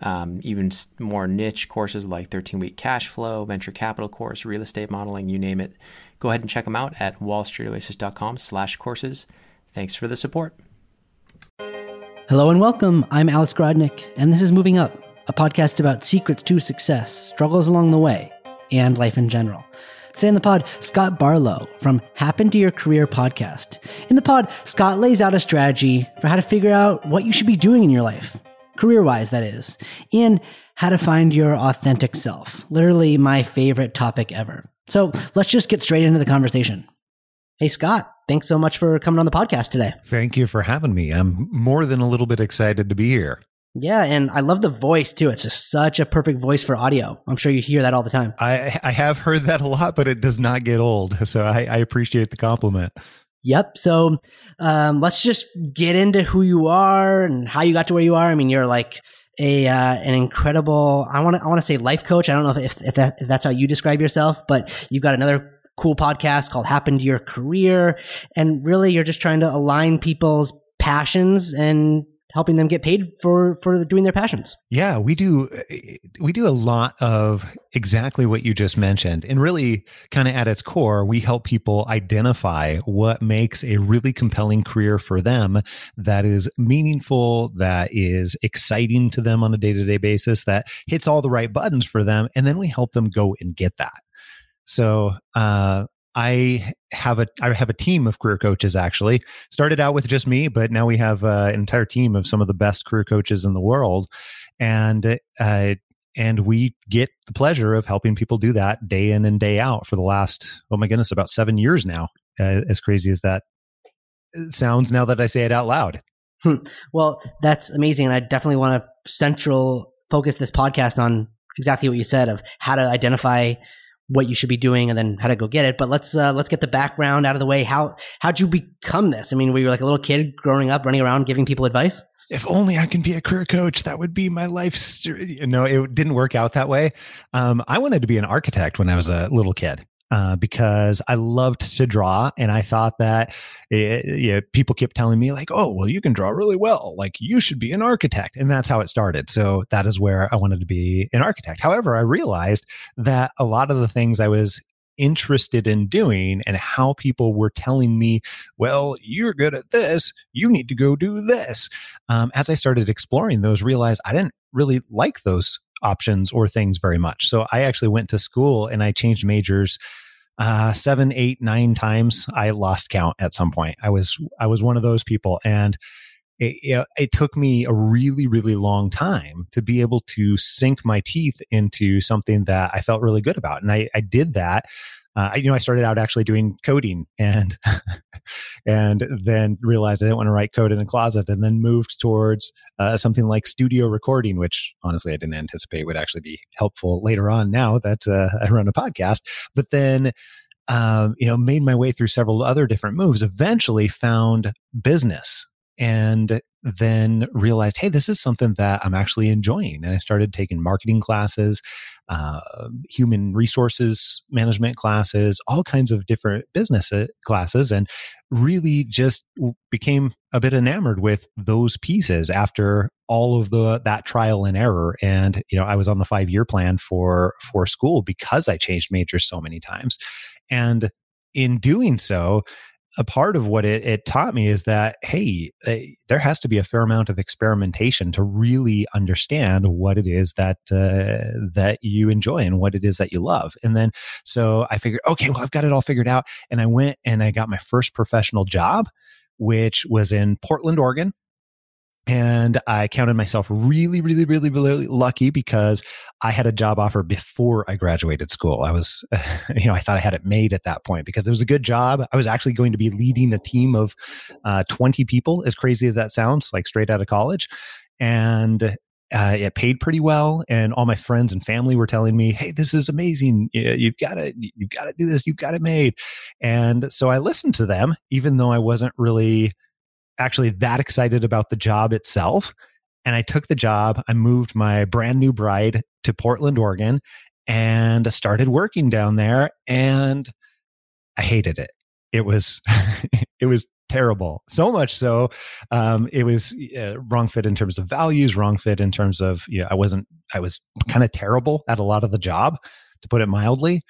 um, even more niche courses like 13 week cash flow, venture capital course, real estate modeling, you name it Go ahead and check them out at wallstreetoasis.com slash courses. Thanks for the support. Hello and welcome. I'm Alex Grodnick, and this is Moving Up, a podcast about secrets to success, struggles along the way, and life in general. Today in the pod, Scott Barlow from Happen to Your Career podcast. In the pod, Scott lays out a strategy for how to figure out what you should be doing in your life, career wise, that is, and how to find your authentic self. Literally my favorite topic ever. So let's just get straight into the conversation. Hey, Scott, thanks so much for coming on the podcast today. Thank you for having me. I'm more than a little bit excited to be here. Yeah, and I love the voice too. It's just such a perfect voice for audio. I'm sure you hear that all the time. I, I have heard that a lot, but it does not get old. So I, I appreciate the compliment. Yep. So um, let's just get into who you are and how you got to where you are. I mean, you're like a uh, an incredible I want to I want to say life coach. I don't know if if, that, if that's how you describe yourself, but you've got another cool podcast called Happen to Your Career, and really you're just trying to align people's passions and helping them get paid for for doing their passions. Yeah, we do we do a lot of exactly what you just mentioned. And really kind of at its core, we help people identify what makes a really compelling career for them that is meaningful, that is exciting to them on a day-to-day basis, that hits all the right buttons for them, and then we help them go and get that. So, uh, I have a I have a team of career coaches actually. Started out with just me, but now we have uh, an entire team of some of the best career coaches in the world, and uh, and we get the pleasure of helping people do that day in and day out for the last oh my goodness about seven years now. Uh, as crazy as that sounds, now that I say it out loud. Hmm. Well, that's amazing, and I definitely want to central focus this podcast on exactly what you said of how to identify what you should be doing and then how to go get it. But let's uh, let's get the background out of the way. How how'd you become this? I mean, were you like a little kid growing up, running around giving people advice? If only I can be a career coach, that would be my life. No, it didn't work out that way. Um, I wanted to be an architect when I was a little kid uh, because I loved to draw, and I thought that it, you know, people kept telling me like, "Oh, well, you can draw really well. Like, you should be an architect," and that's how it started. So that is where I wanted to be an architect. However, I realized that a lot of the things I was interested in doing and how people were telling me, well, you're good at this, you need to go do this. Um, as I started exploring those, realized I didn't really like those options or things very much. So I actually went to school and I changed majors uh, seven, eight, nine times. I lost count at some point. I was I was one of those people, and it, it, it took me a really, really long time to be able to sink my teeth into something that I felt really good about, and I, I did that uh, I, you know, I started out actually doing coding and, and then realized I didn't want to write code in a closet and then moved towards uh, something like studio recording, which honestly I didn't anticipate would actually be helpful later on now that uh, I run a podcast. But then, um, you know, made my way through several other different moves, eventually found business and then realized, hey, this is something that I'm actually enjoying. And I started taking marketing classes, uh, human resources management classes, all kinds of different business uh, classes, and really just became a bit enamored with those pieces after all of the that trial and error. And you know, I was on the five year plan for for school because I changed majors so many times, and in doing so a part of what it, it taught me is that hey uh, there has to be a fair amount of experimentation to really understand what it is that uh, that you enjoy and what it is that you love. And then so i figured okay well i've got it all figured out. And i went and i got my first professional job which was in portland oregon and I counted myself really, really, really, really lucky because I had a job offer before I graduated school. I was, you know, I thought I had it made at that point because it was a good job. I was actually going to be leading a team of uh, 20 people, as crazy as that sounds, like straight out of college. And Uh, it paid pretty well, and all my friends and family were telling me, "Hey, this is amazing! You've got to, you've got to do this. You've got it made." And so I listened to them, even though I wasn't really actually that excited about the job itself. And I took the job. I moved my brand new bride to Portland, Oregon, and started working down there. And I hated it. It was, it was terrible. So much so, um, it was uh, wrong fit in terms of values, wrong fit in terms of you know I wasn't I was kind of terrible at a lot of the job, to put it mildly.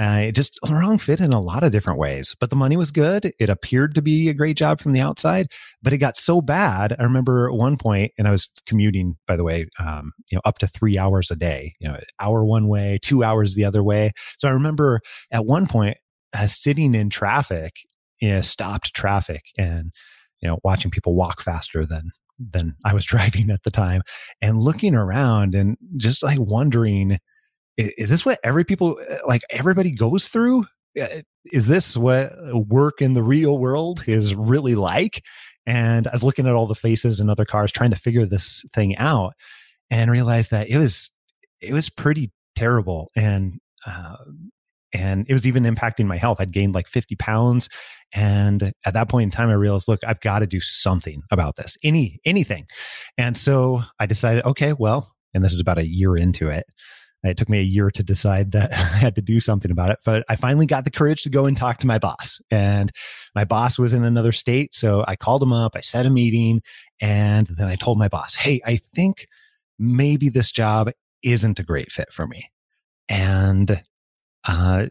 Uh, it just wrong fit in a lot of different ways, but the money was good. It appeared to be a great job from the outside, but it got so bad. I remember at one point, and I was commuting, by the way, um, you know, up to three hours a day. You know, hour one way, two hours the other way. So I remember at one point uh, sitting in traffic you know, stopped traffic and you know watching people walk faster than than I was driving at the time and looking around and just like wondering is this what every people uh, like everybody goes through uh, is this what work in the real world is really like and I was looking at all the faces and other cars trying to figure this thing out and realized that it was it was pretty terrible and uh, and it was even impacting my health. I'd gained like 50 pounds. And at that point in time, I realized, look, I've got to do something about this, any, anything. And so I decided, okay, well, and this is about a year into it. It took me a year to decide that I had to do something about it. But I finally got the courage to go and talk to my boss. And my boss was in another state. So I called him up, I set a meeting, and then I told my boss, hey, I think maybe this job isn't a great fit for me. And uh,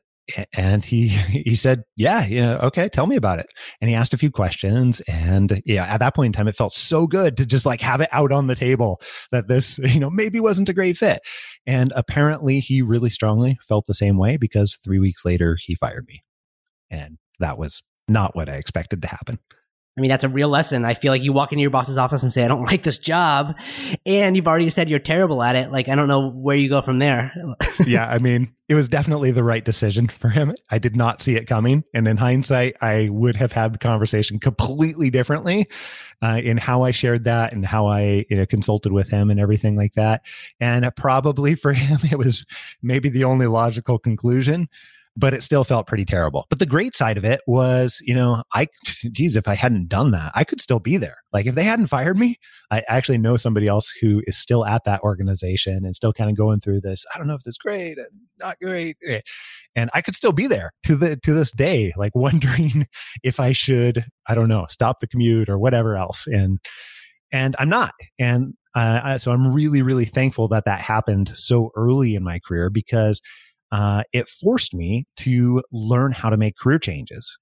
and he he said, "Yeah, you know okay, tell me about it." And he asked a few questions, and yeah, at that point in time, it felt so good to just like have it out on the table that this, you know, maybe wasn't a great fit. And apparently, he really strongly felt the same way because three weeks later, he fired me, and that was not what I expected to happen. I mean, that's a real lesson. I feel like you walk into your boss's office and say, I don't like this job. And you've already said you're terrible at it. Like, I don't know where you go from there. yeah. I mean, it was definitely the right decision for him. I did not see it coming. And in hindsight, I would have had the conversation completely differently uh, in how I shared that and how I you know, consulted with him and everything like that. And probably for him, it was maybe the only logical conclusion but it still felt pretty terrible. But the great side of it was, you know, I, geez, if I hadn't done that, I could still be there. Like if they hadn't fired me, I actually know somebody else who is still at that organization and still kind of going through this. I don't know if this great, not great, eh, and I could still be there to the to this day, like wondering if I should, I don't know, stop the commute or whatever else. And and I'm not. And uh, so I'm really, really thankful that that happened so early in my career because uh, it forced me to learn how to make career changes.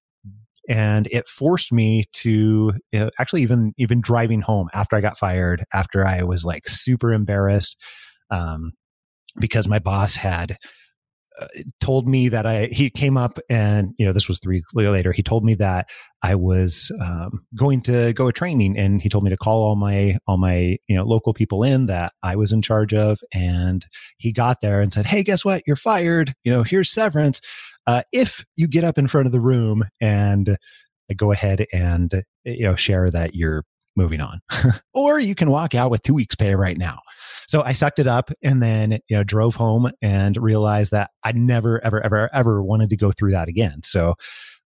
And it forced me to uh, actually even even driving home after i got fired after i was like super embarrassed um, because my boss had told me that I he came up and you know this was three later. He told me that I was um, going to go a training, and he told me to call all my all my you know local people in that I was in charge of. And he got there and said, "Hey, guess what? You're fired. You know, here's severance. Uh, if you get up in front of the room and go ahead and you know share that you're moving on. or you can walk out with two weeks pay right now. So I sucked it up and then, you know, drove home and realized that I never, ever, ever, ever wanted to go through that again. So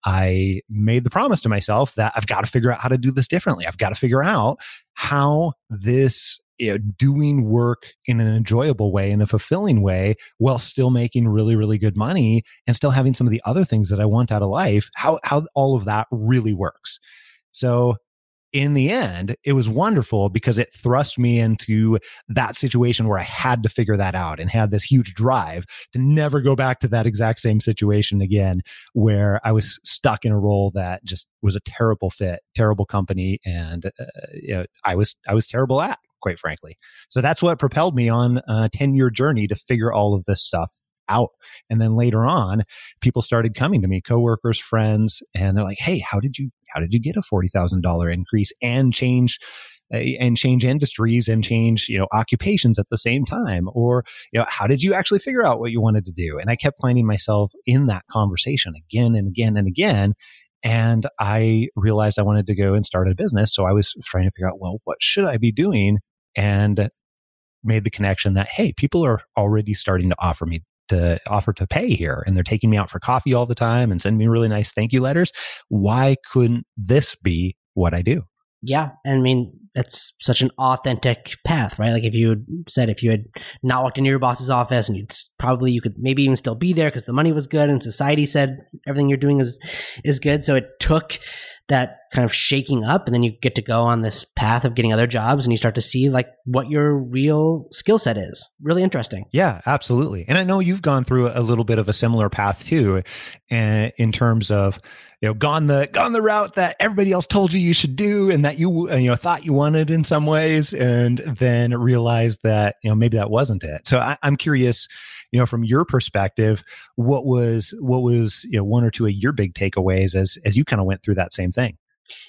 I made the promise to myself that I've got to figure out how to do this differently. I've got to figure out how this you know, doing work in an enjoyable way, in a fulfilling way, while still making really, really good money and still having some of the other things that I want out of life, how, how all of that really works. So in the end, it was wonderful because it thrust me into that situation where I had to figure that out and had this huge drive to never go back to that exact same situation again, where I was stuck in a role that just was a terrible fit, terrible company, and uh, you know, I was I was terrible at, quite frankly. So that's what propelled me on a ten year journey to figure all of this stuff out. And then later on, people started coming to me, coworkers, friends, and they're like, "Hey, how did you how did you get a forty thousand dollar increase and change?" Uh, and change industries and change you know occupations at the same time? Or you know how did you actually figure out what you wanted to do? And i kept finding myself in that conversation again and again and again. And i realized i wanted to go and start a business. So i was trying to figure out well what should i be doing? And made the connection that, hey, people are already starting to offer me to offer to pay here and they're taking me out for coffee all the time and sending me really nice thank you letters. Why couldn't this be what I do? Yeah. I mean, that's such an authentic path, right? Like if you said if you had not walked into your boss's office and you'd probably you could maybe even still be there because the money was good and society said everything you're doing is is good. So it took that kind of shaking up and then you get to go on this path of getting other jobs and you start to see like what your real skill set is. Really interesting. Yeah absolutely. And i know you've gone through a little bit of a similar path too uh, in terms of you know gone the gone the route that everybody else told you you should do and that you uh, you know thought you wanted in some ways and then realized that you know maybe that wasn't it. So I, i'm curious you know from your perspective what was what was you know one or two of your big takeaways as as you kind of went through that same thing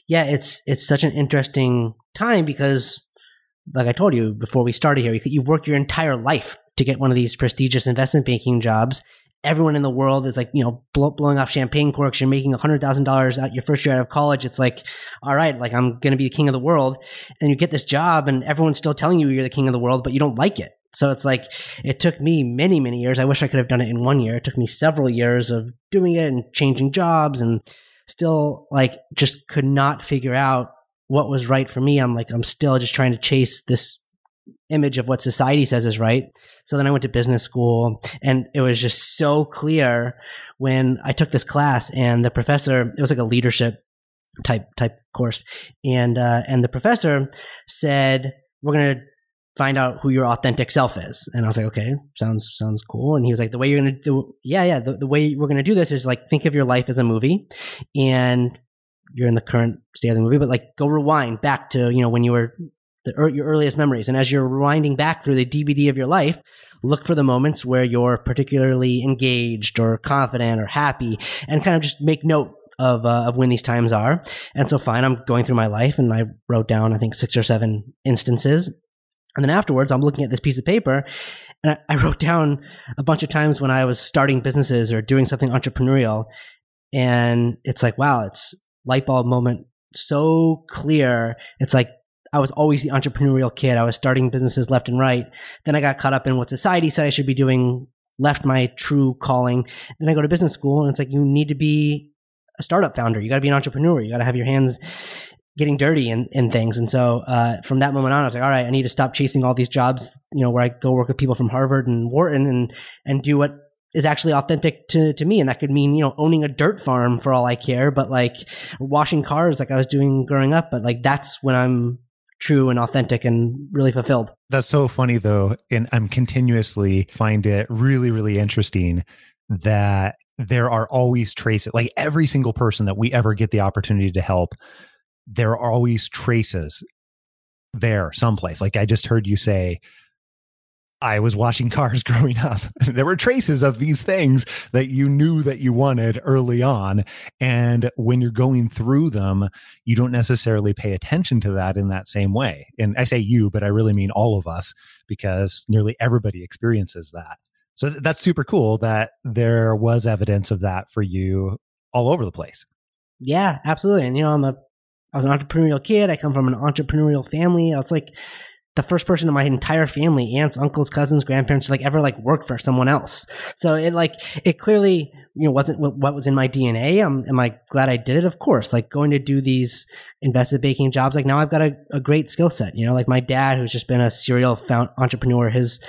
yeah it's it's such an interesting time because like i told you before we started here you, you worked your entire life to get one of these prestigious investment banking jobs everyone in the world is like, you know, blow, blowing off champagne corks. You're making $100,000 out your first year out of college. It's like, all right, like I'm to be the king of the world. And you get this job and everyone's still telling you you're the king of the world, but you don't like it. So it's like it took me many, many years. I wish I could have done it in one year. It took me several years of doing it and changing jobs and still like just could not figure out what was right for me. I'm like, I'm still just trying to chase this image of what society says is right. So then I went to business school and it was just so clear when I took this class and the professor, it was like a leadership type, type course. And, uh, and the professor said, we're to find out who your authentic self is. And I was like, okay, sounds sounds cool. And he was like, the way you're gonna do, yeah, yeah, the, the way we're gonna do this is like think of your life as a movie, and you're in the current state of the movie, but like go rewind back to you know when you were the, your earliest memories, and as you're rewinding back through the DVD of your life. Look for the moments where you're particularly engaged or confident or happy, and kind of just make note of uh, of when these times are. And so, fine, I'm going through my life, and I wrote down I think six or seven instances and then afterwards, I'm looking at this piece of paper and I, I, wrote down a bunch of times when I was starting businesses or doing something entrepreneurial. And it's like, wow, it's light bulb moment so clear. It's like I was always the entrepreneurial kid. I was starting businesses left and right. Then I got caught up in what society said I should be doing, left my true calling. Then I go to business school and it's like, you need to be a startup founder. You got to be an entrepreneur. You got to have your hands getting dirty and, and things. And so uh, from that moment on, I was like, all right, I need to stop chasing all these jobs, you know, where I go work with people from Harvard and Wharton and and do what is actually authentic to, to me. And that could mean, you know, owning a dirt farm for all I care, but like washing cars like I was doing growing up. But like that's when I'm true and authentic and really fulfilled. That's so funny though. And I'm continuously find it really, really interesting that there are always traces like every single person that we ever get the opportunity to help there are always traces there someplace. Like I just heard you say, I was washing cars growing up. there were traces of these things that you knew that you wanted early on. And when you're going through them, you don't necessarily pay attention to that in that same way. And I say you, but I really mean all of us because nearly everybody experiences that. So that's super cool that there was evidence of that for you all over the place. Yeah, absolutely. And you know, I'm a I was an entrepreneurial kid. I come from an entrepreneurial family. I was like the first person in my entire family, aunts, uncles, cousins, grandparents, like ever like worked for someone else. So it like, it clearly you know wasn't what was in my DNA. Um, am I glad I did it? Of course. Like going to do these invested banking jobs. Like now I've got a, a great skill set. You know, like my dad, who's just been a serial entrepreneur his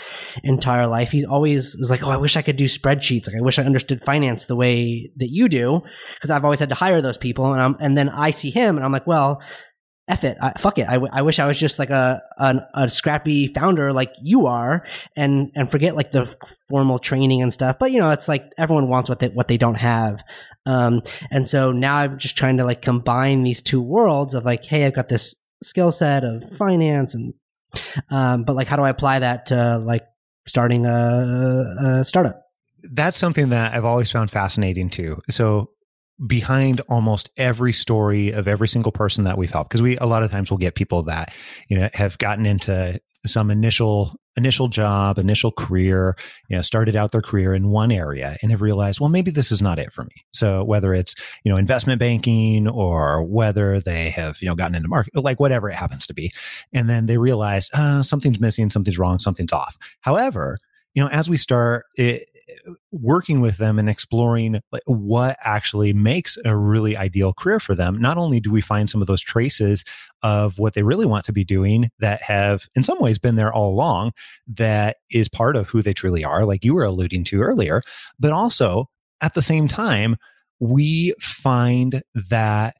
entire life. He's always is like, oh, I wish I could do spreadsheets. Like I wish I understood finance the way that you do, because I've always had to hire those people. And I'm and then I see him, and I'm like, well, F it, I, fuck it. I, w- I wish I was just like a, a, a scrappy founder like you are, and and forget like the formal training and stuff. But you know, it's like everyone wants what they what they don't have, um, and so now I'm just trying to like combine these two worlds of like, hey, I've got this skill set of finance, and um, but like, how do I apply that to like starting a, a startup? That's something that I've always found fascinating too. So behind almost every story of every single person that we've helped because we a lot of times we'll get people that you know have gotten into some initial initial job, initial career, you know, started out their career in one area and have realized, well, maybe this is not it for me. So whether it's, you know, investment banking or whether they have, you know, gotten into market, like whatever it happens to be. And then they realize uh, something's missing, something's wrong, something's off. However, you know, as we start it, working with them and exploring like, what actually makes a really ideal career for them, not only do we find some of those traces of what they really want to be doing that have, in some ways, been there all along, that is part of who they truly are, like you were alluding to earlier, but also at the same time, we find that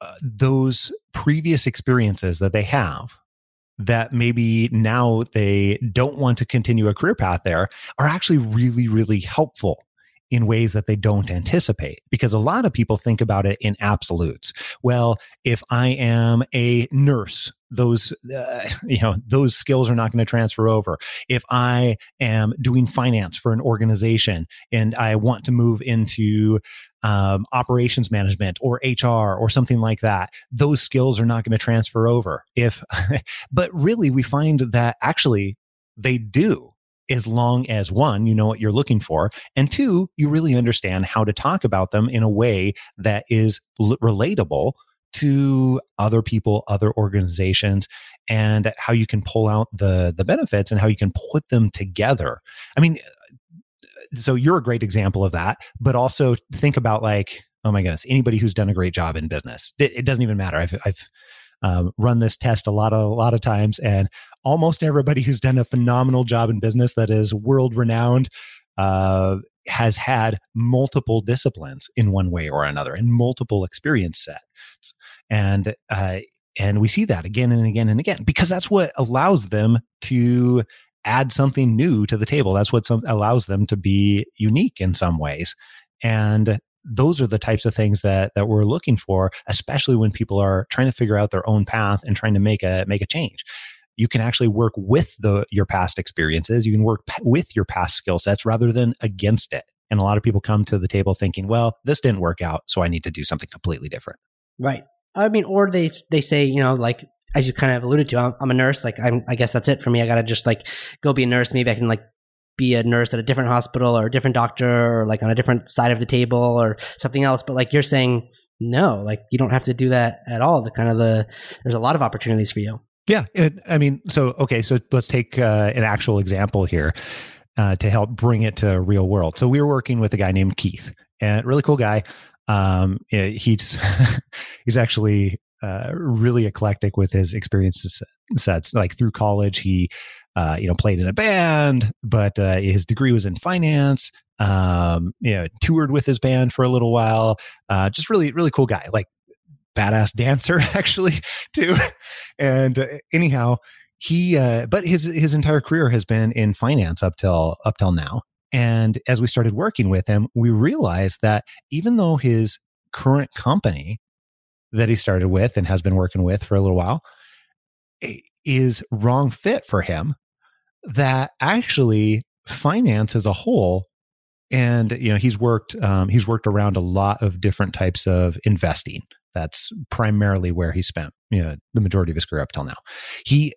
uh, those previous experiences that they have that maybe now they don't want to continue a career path there are actually really, really helpful in ways that they don't anticipate because a lot of people think about it in absolutes. Well, if I am a nurse, those uh, you know those skills are not going to transfer over. If I am doing finance for an organization and I want to move into um, operations management or HR or something like that, those skills are not going to transfer over. If, but really, we find that actually they do as long as one, you know what you're looking for, and two, you really understand how to talk about them in a way that is l- relatable to other people, other organizations, and how you can pull out the the benefits and how you can put them together. I mean, so you're a great example of that, but also think about like, oh my goodness, anybody who's done a great job in business. It, it doesn't even matter. I've, I've um, run this test a lot of a lot of times, and almost everybody who's done a phenomenal job in business that is world renowned uh, has had multiple disciplines in one way or another, and multiple experience sets, and uh, and we see that again and again and again because that's what allows them to add something new to the table. That's what some, allows them to be unique in some ways. And those are the types of things that that we're looking for, especially when people are trying to figure out their own path and trying to make a make a change. You can actually work with the your past experiences. You can work p- with your past skill sets rather than against it. And a lot of people come to the table thinking, "Well, this didn't work out, so I need to do something completely different." Right. I mean, or they they say, you know, like as you kind of alluded to, I'm, I'm a nurse. Like, I'm, I guess that's it for me. I got to just like go be a nurse. Maybe I can like be a nurse at a different hospital or a different doctor or like on a different side of the table or something else. But like you're saying, no, like you don't have to do that at all. The kind of the, there's a lot of opportunities for you. Yeah. It, I mean, so, okay. So let's take uh, an actual example here. Uh, to help bring it to real world. So we were working with a guy named Keith, and really cool guy. Um, he's he's actually uh, really eclectic with his experiences sets. Like through college, he uh, you know played in a band, but uh, his degree was in finance. Um, you know, toured with his band for a little while. Uh, just really really cool guy. Like badass dancer actually too. And uh, anyhow, he but his his entire career has been in finance up till up till now. And as we started working with him, we realized that even though his current company that he started with and has been working with for a little while is wrong fit for him that actually finance as a whole and you know he's worked um, he's worked around a lot of different types of investing. That's primarily where he spent you know the majority of his career up till now. He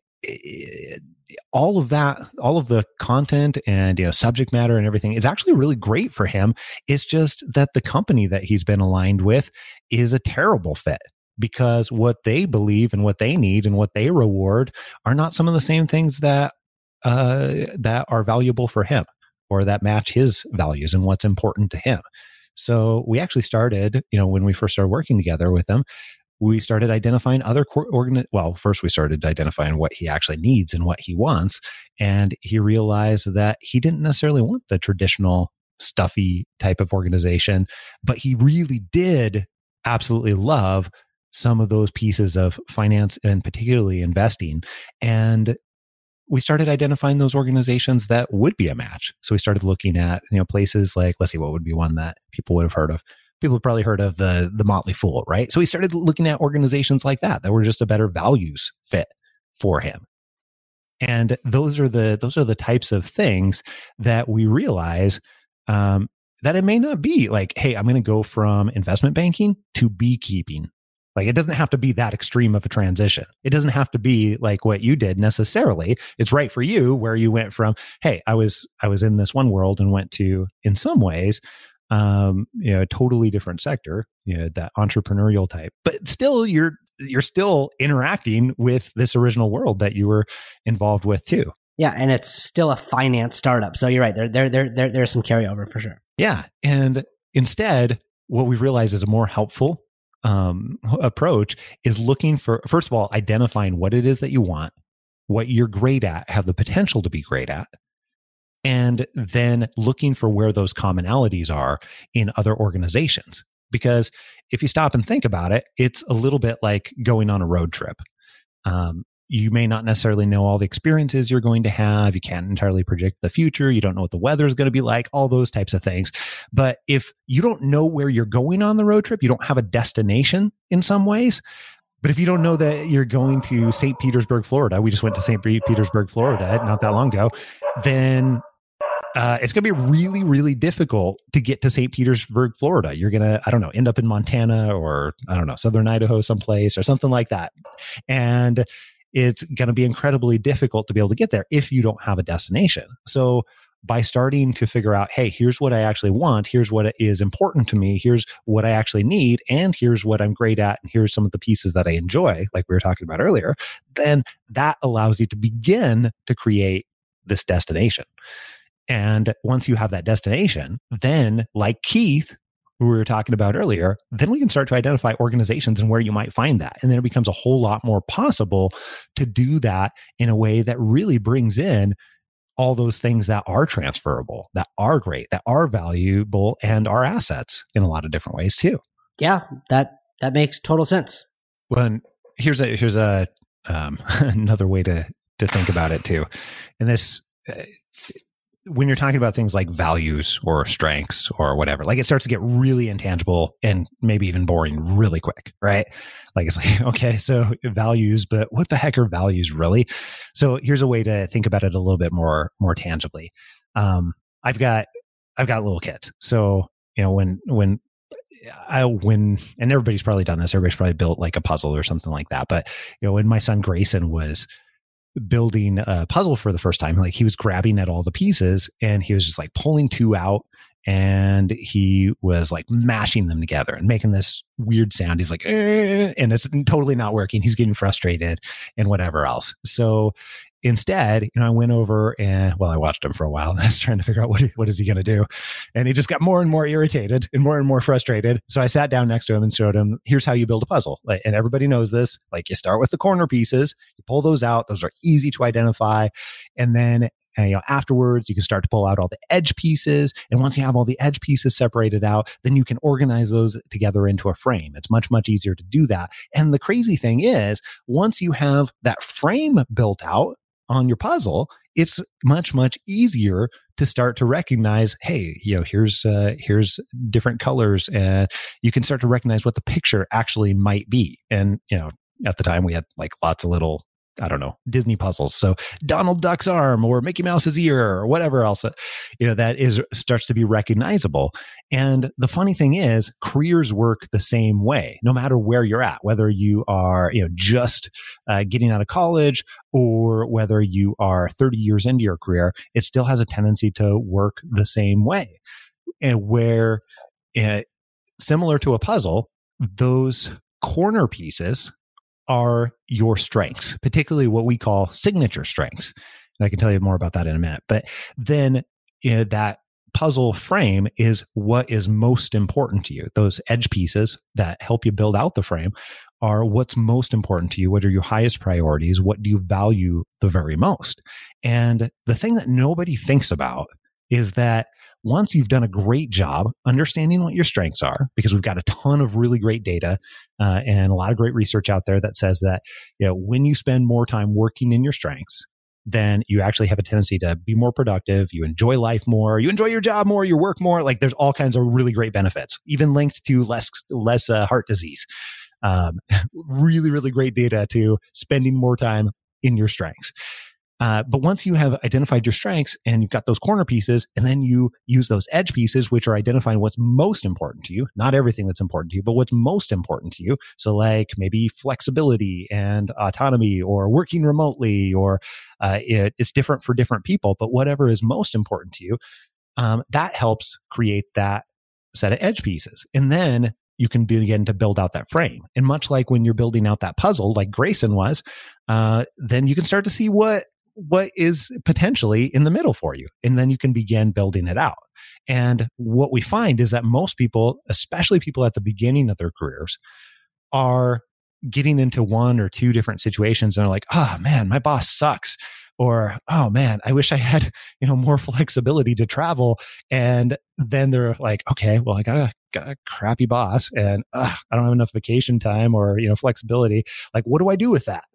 all of that all of the content and you know subject matter and everything is actually really great for him it's just that the company that he's been aligned with is a terrible fit because what they believe and what they need and what they reward are not some of the same things that uh, that are valuable for him or that match his values and what's important to him. So we actually started, you know, when we first started working together with him, we started identifying other organ. Well, first we started identifying what he actually needs and what he wants, and he realized that he didn't necessarily want the traditional stuffy type of organization, but he really did absolutely love some of those pieces of finance and particularly investing. And we started identifying those organizations that would be a match. So we started looking at, you know, places like, let's see, what would be one that people would have heard of? People have probably heard of the the Motley Fool, right? So he started looking at organizations like that that were just a better values fit for him. And those are the those are the types of things that we realize um, that it may not be like, hey, I'm going to go from investment banking to beekeeping Like it doesn't have to be that extreme of a transition. It doesn't have to be like what you did necessarily. It's right for you where you went from, hey, I was I was in this one world and went to in some ways um you know a totally different sector, you know that entrepreneurial type. But still you're you're still interacting with this original world that you were involved with too. Yeah, and it's still a finance startup. So you're right. There there there, there there's some carryover for sure. Yeah, and instead what we realize is a more helpful um, approach is looking for first of all identifying what it is that you want what you're great at have the potential to be great at and then looking for where those commonalities are in other organizations because if you stop and think about it it's a little bit like going on a road trip um, you may not necessarily know all the experiences you're going to have. You can't entirely predict the future. You don't know what the weather is going to be like, all those types of things. But if you don't know where you're going on the road trip, you don't have a destination in some ways. But if you don't know that you're going to St. Petersburg, Florida, we just went to St. Petersburg, Florida not that long ago, then uh, it's going to be really, really difficult to get to St. Petersburg, Florida. You're going to, I don't know, end up in Montana or I don't know, Southern Idaho, someplace or something like that. And it's going to be incredibly difficult to be able to get there if you don't have a destination. So, by starting to figure out, hey, here's what I actually want, here's what is important to me, here's what I actually need, and here's what I'm great at, and here's some of the pieces that I enjoy, like we were talking about earlier, then that allows you to begin to create this destination. And once you have that destination, then like Keith, who we were talking about earlier, then we can start to identify organizations and where you might find that. And then it becomes a whole lot more possible to do that in a way that really brings in all those things that are transferable, that are great, that are valuable and are assets in a lot of different ways too. Yeah, that that makes total sense. Well, here's a here's a um, another way to to think about it too. And this uh, when you're talking about things like values or strengths or whatever, like it starts to get really intangible and maybe even boring really quick, right? Like it's like, okay, so values, but what the heck are values really? So here's a way to think about it a little bit more more tangibly. Um, I've got I've got little kids, so you know when when I when and everybody's probably done this. Everybody's probably built like a puzzle or something like that. But you know when my son Grayson was building a puzzle for the first time. Like he was grabbing at all the pieces and he was just like pulling two out and he was like mashing them together and making this weird sound. He's like, eh, and it's totally not working. He's getting frustrated and whatever else. So instead, you know, I went over and well, I watched him for a while and I was trying to figure out what, what is he going to do. And he just got more and more irritated and more and more frustrated. So I sat down next to him and showed him, here's how you build a puzzle. Like, and everybody knows this. Like you start with the corner pieces, you pull those out. Those are easy to identify. And then and, you know afterwards you can start to pull out all the edge pieces and once you have all the edge pieces separated out then you can organize those together into a frame it's much much easier to do that and the crazy thing is once you have that frame built out on your puzzle, it's much much easier to start to recognize hey you know here's uh, here's different colors and you can start to recognize what the picture actually might be. And you know at the time we had like lots of little I don't know, Disney puzzles. So Donald Duck's arm or Mickey Mouse's ear or whatever else, uh, you know, that is starts to be recognizable. And the funny thing is, careers work the same way, no matter where you're at, whether you are, you know, just uh, getting out of college or whether you are 30 years into your career, it still has a tendency to work the same way. And where, uh, similar to a puzzle, those corner pieces are your strengths, particularly what we call signature strengths. And I can tell you more about that in a minute. But then you know, that puzzle frame is what is most important to you. Those edge pieces that help you build out the frame are what's most important to you. What are your highest priorities? What do you value the very most? And the thing that nobody thinks about is that once you've done a great job understanding what your strengths are, because we've got a ton of really great data uh, and a lot of great research out there that says that you know when you spend more time working in your strengths, then you actually have a tendency to be more productive. You enjoy life more. You enjoy your job more. You work more. Like there's all kinds of really great benefits, even linked to less less uh, heart disease. Um, really, really great data to spending more time in your strengths. Uh, but once you have identified your strengths and you've got those corner pieces, and then you use those edge pieces, which are identifying what's most important to you, not everything that's important to you, but what's most important to you. So, like maybe flexibility and autonomy, or working remotely, or uh, it, it's different for different people, but whatever is most important to you, um, that helps create that set of edge pieces. And then you can begin to build out that frame. And much like when you're building out that puzzle, like Grayson was, uh, then you can start to see what what is potentially in the middle for you, and then you can begin building it out. And what we find is that most people, especially people at the beginning of their careers, are getting into one or two different situations and are like, oh man, my boss sucks or oh man i wish i had you know more flexibility to travel and then they're like okay well i got a got a crappy boss and uh, i don't have enough vacation time or you know flexibility like what do i do with that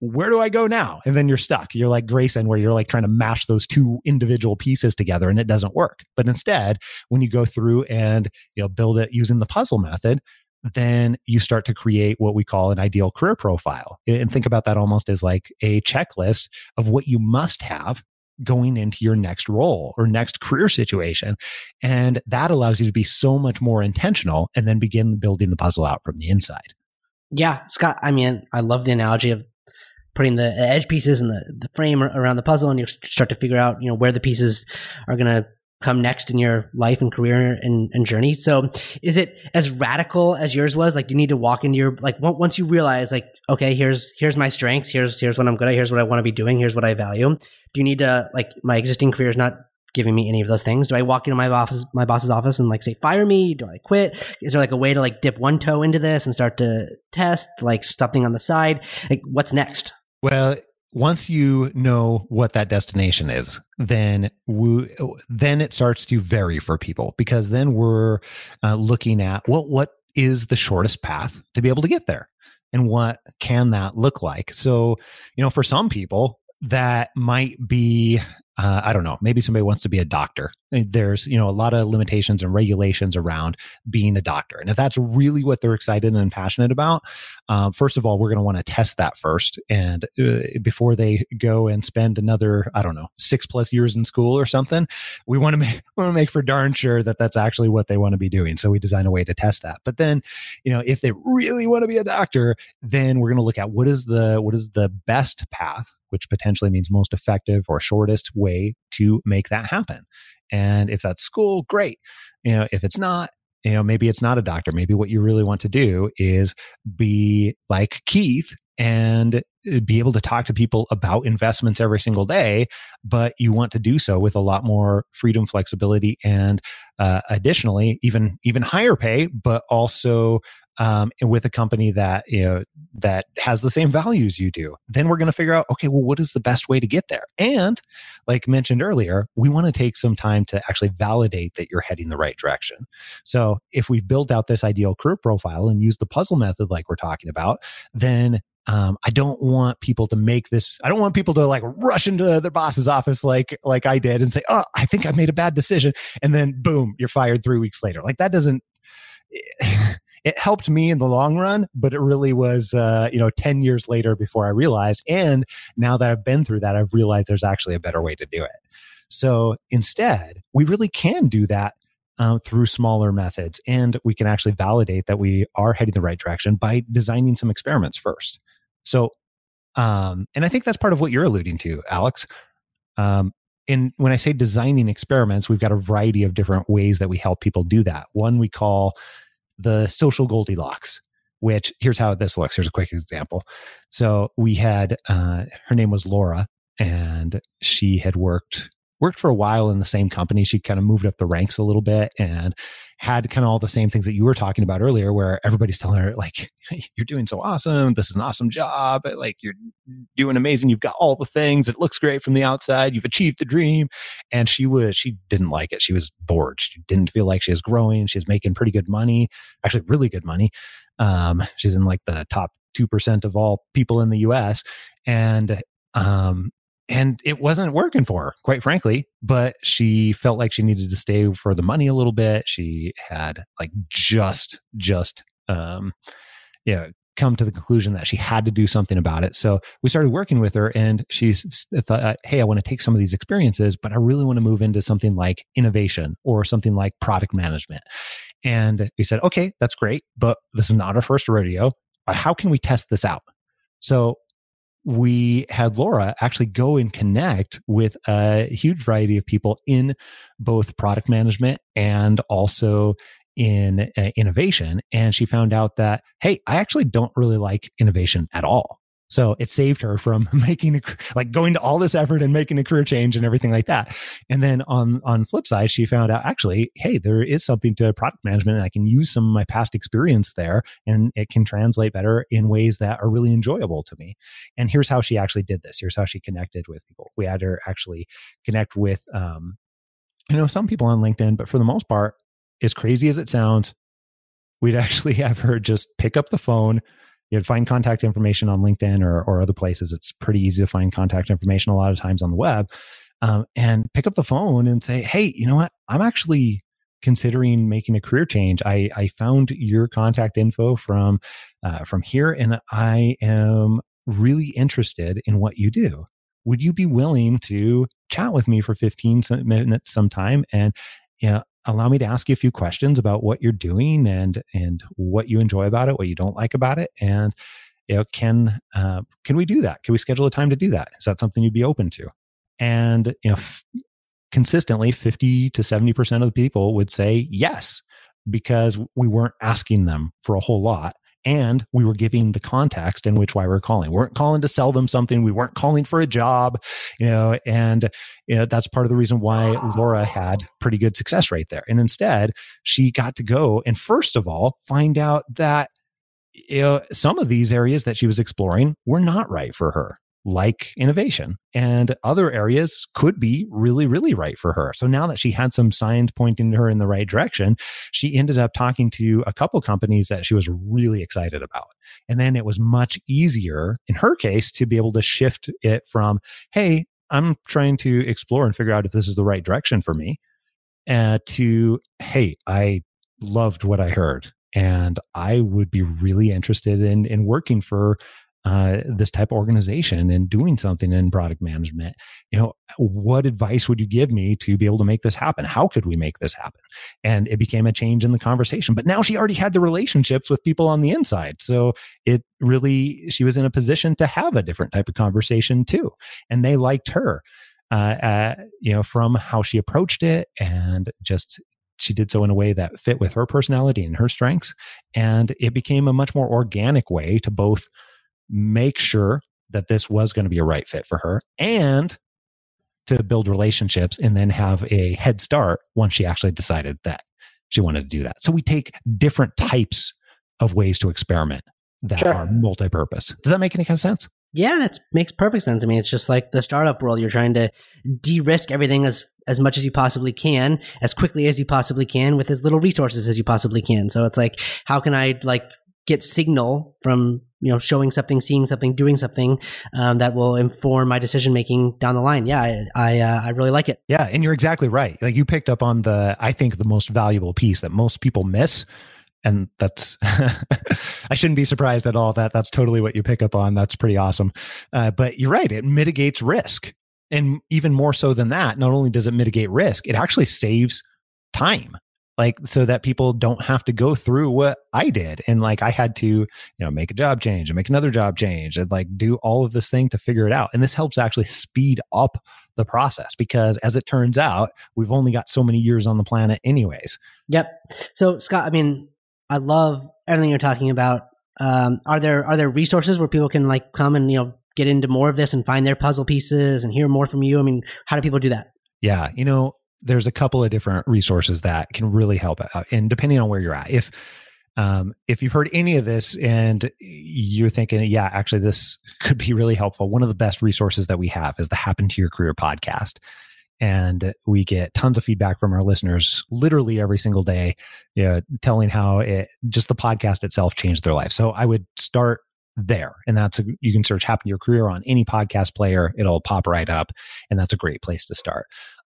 where do I go now? And then you're stuck. You're like Grayson, where you're like trying to mash those two individual pieces together and it doesn't work. But instead, when you go through and you know build it using the puzzle method, then you start to create what we call an ideal career profile. And think about that almost as like a checklist of what you must have going into your next role or next career situation. And that allows you to be so much more intentional and then begin building the puzzle out from the inside. Yeah, Scott, I mean, I love the analogy of putting the edge pieces and the, the frame around the puzzle and you start to figure out, you know, where the pieces are going to come next in your life and career and, and, journey. So is it as radical as yours was? Like you need to walk into your, like once you realize like, okay, here's, here's my strengths. Here's, here's what I'm good at. Here's what I want to be doing. Here's what I value. Do you need to like my existing career is not giving me any of those things? Do I walk into my office, my boss's office and like say, fire me? Do I quit? Is there like a way to like dip one toe into this and start to test like something on the side? Like what's next? Well, once you know what that destination is, then we, then it starts to vary for people because then we're uh, looking at what what is the shortest path to be able to get there, and what can that look like. So, you know, for some people, that might be uh, I don't know, maybe somebody wants to be a doctor. There's, you know, a lot of limitations and regulations around being a doctor. And if that's really what they're excited and passionate about, um, first of all, we're going to want to test that first. And uh, before they go and spend another, I don't know, six plus years in school or something, we want to make, want to make for darn sure that that's actually what they want to be doing. So we design a way to test that. But then, you know, if they really want to be a doctor, then we're going to look at what is the, what is the best path which potentially means most effective or shortest way to make that happen. And if that's school, great. You know, if it's not, you know, maybe it's not a doctor. Maybe what you really want to do is be like Keith and be able to talk to people about investments every single day, but you want to do so with a lot more freedom, flexibility, and uh, additionally, even even higher pay, but also um, with a company that you know that has the same values you do. Then we're going to figure out okay well what is the best way to get there? And like mentioned earlier we want to take some time to actually validate that you're heading the right direction. So if we've built out this ideal career profile and use the puzzle method like we're talking about then um, I don't want people to make this. I don't want people to like rush into their boss's office like like I did and say, "Oh, I think I made a bad decision," and then boom, you're fired three weeks later. Like that doesn't it helped me in the long run, but it really was, uh, you know, 10 years later before I realized. And now that I've been through that, I've realized there's actually a better way to do it. So instead, we really can do that uh, through smaller methods. And we can actually validate that we are heading the right direction by designing some experiments first. So, um, and I think that's part of what you're alluding to, Alex. Um, and when I say designing experiments, we've got a variety of different ways that we help people do that. One we call the social Goldilocks, which here's how this looks. Here's a quick example. So we had uh, her name was Laura, and she had worked worked for a while in the same company. She kind of moved up the ranks a little bit and had kind of all the same things that you were talking about earlier, where everybody's telling her, like, you're doing so awesome. This is an awesome job. Like, you're doing amazing. You've got all the things. It looks great from the outside. You've achieved the dream. And she was, she didn't like it. She was bored. She didn't feel like she was growing. She's making pretty good money, actually, really good money. Um, she's in like the top 2% of all people in the US. And um, and it wasn't working for her quite frankly but she felt like she needed to stay for the money a little bit she had like just just um yeah come to the conclusion that she had to do something about it. So we started working with her and she's thought, Hey, I want to take some of these experiences, but I really want to move into something like innovation or something like product management. And we said, okay, that's great, but this is not our first rodeo. How can we test this out? So we had Laura actually go and connect with a huge variety of people in both product management and also in uh, innovation. And she found out that, hey, I actually don't really like innovation at all. So it saved her from making a, like going to all this effort and making a career change and everything like that. And then on on flip side, she found out actually, hey, there is something to product management, and I can use some of my past experience there, and it can translate better in ways that are really enjoyable to me. And here's how she actually did this. Here's how she connected with people. We had her actually connect with, um, you know, some people on LinkedIn, but for the most part, as crazy as it sounds, we'd actually have her just pick up the phone You'd find contact information on LinkedIn or, or other places. It's pretty easy to find contact information a lot of times on the web. Um, and pick up the phone and say, hey, you know what? I'm actually considering making a career change. I, I found your contact info from uh, from here, and I am really interested in what you do. Would you be willing to chat with me for 15 minutes sometime and you know, allow me to ask you a few questions about what you're doing and and what you enjoy about it, what you don't like about it, and you know, can uh, can we do that? Can we schedule a time to do that? Is that something you'd be open to? And you know, f- consistently, fifty to seventy percent of the people would say yes because we weren't asking them for a whole lot and we were giving the context in which why we are calling. We weren't calling to sell them something. We weren't calling for a job, you know, and you know, that's part of the reason why Laura had pretty good success rate there. And instead, she got to go and first of all find out that you know, some of these areas that she was exploring were not right for her like innovation and other areas could be really really right for her. So now that she had some signs pointing her in the right direction she ended up talking to a couple companies that she was really excited about. And then it was much easier in her case to be able to shift it from hey i'm trying to explore and figure out if this is the right direction for me uh, to hey i loved what i heard and I would be really interested in in working for uh, this type of organization and doing something in product management you know what advice would you give me to be able to make this happen? How could we make this happen? And it became a change in the conversation but now she already had the relationships with people on the inside. So it really she was in a position to have a different type of conversation too and they liked her uh, uh, you know from how she approached it and just she did so in a way that fit with her personality and her strengths and it became a much more organic way to both make sure that this was going to be a right fit for her and to build relationships and then have a head start once she actually decided that she wanted to do that. So we take different types of ways to experiment that sure. are multi-purpose. Does that make any kind of sense? Yeah, that makes perfect sense. I mean, it's just like the startup world. You're trying to de-risk everything as as much as you possibly can, as quickly as you possibly can, with as little resources as you possibly can. So it's like, how can I like get signal from you know showing something seeing something doing something um, that will inform my decision making down the line. Yeah i I, uh, I really like it. Yeah and you're exactly right. Like you picked up on the i think the most valuable piece that most people miss and that's i shouldn't be surprised at all that that's totally what you pick up on. That's pretty awesome. Uh, but you're right it mitigates risk. And even more so than that not only does it mitigate risk it actually saves time like so that people don't have to go through what I did. And like I had to, you know, make a job change and make another job change and like do all of this thing to figure it out. And this helps actually speed up the process because as it turns out, we've only got so many years on the planet anyways. Yep. So Scott, I mean, I love everything you're talking about. Um, are there are there resources where people can like come and you know get into more of this and find their puzzle pieces and hear more from you? I mean, how do people do that? Yeah, you know, there's a couple of different resources that can really help out. And depending on where you're at, if um, if you've heard any of this and you're thinking, yeah, actually, this could be really helpful, one of the best resources that we have is the Happen to Your Career podcast. And we get tons of feedback from our listeners literally every single day, you know, telling how it just the podcast itself changed their life. So I would start there. And that's a, you can search Happen to Your Career on any podcast player, it'll pop right up. And that's a great place to start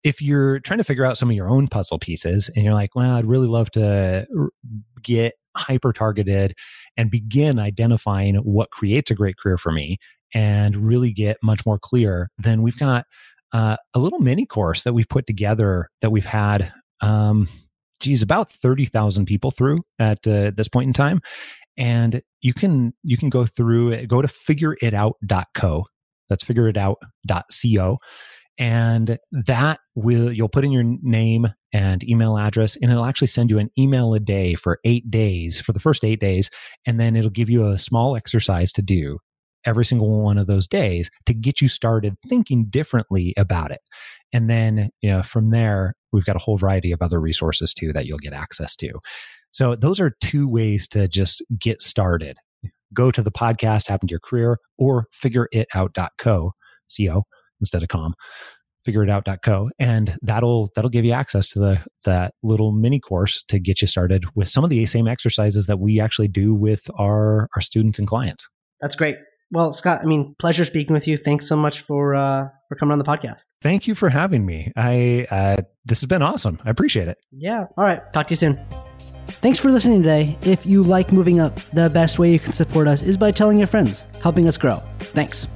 if you're trying to figure out some of your own puzzle pieces and you're like, well, I'd really love to get hyper targeted and begin identifying what creates a great career for me and really get much more clear, then we've got uh, a little mini course that we've put together that we've had, um, geez, about 30,000 people through at uh, this point in time. And you can, you can go through it, go to figureitout.co. That's figureitout.co and that will you'll put in your name and email address and it'll actually send you an email a day for 8 days for the first 8 days and then it'll give you a small exercise to do every single one of those days to get you started thinking differently about it. And then you know from there we've got a whole variety of other resources too that you'll get access to. So those are two ways to just get started. Go to the podcast happen to your career or figureitout.co co instead of com figureitout.co and that'll that'll give you access to the that little mini course to get you started with some of the same exercises that we actually do with our our students and clients. That's great. Well scott i mean pleasure speaking with you. Thanks so much for uh for coming on the podcast. Thank you for having me. I uh this has been awesome. I appreciate it. Yeah. All right. Talk to you soon. Thanks for listening today. If you like moving up, the best way you can support us is by telling your friends, helping us grow. Thanks.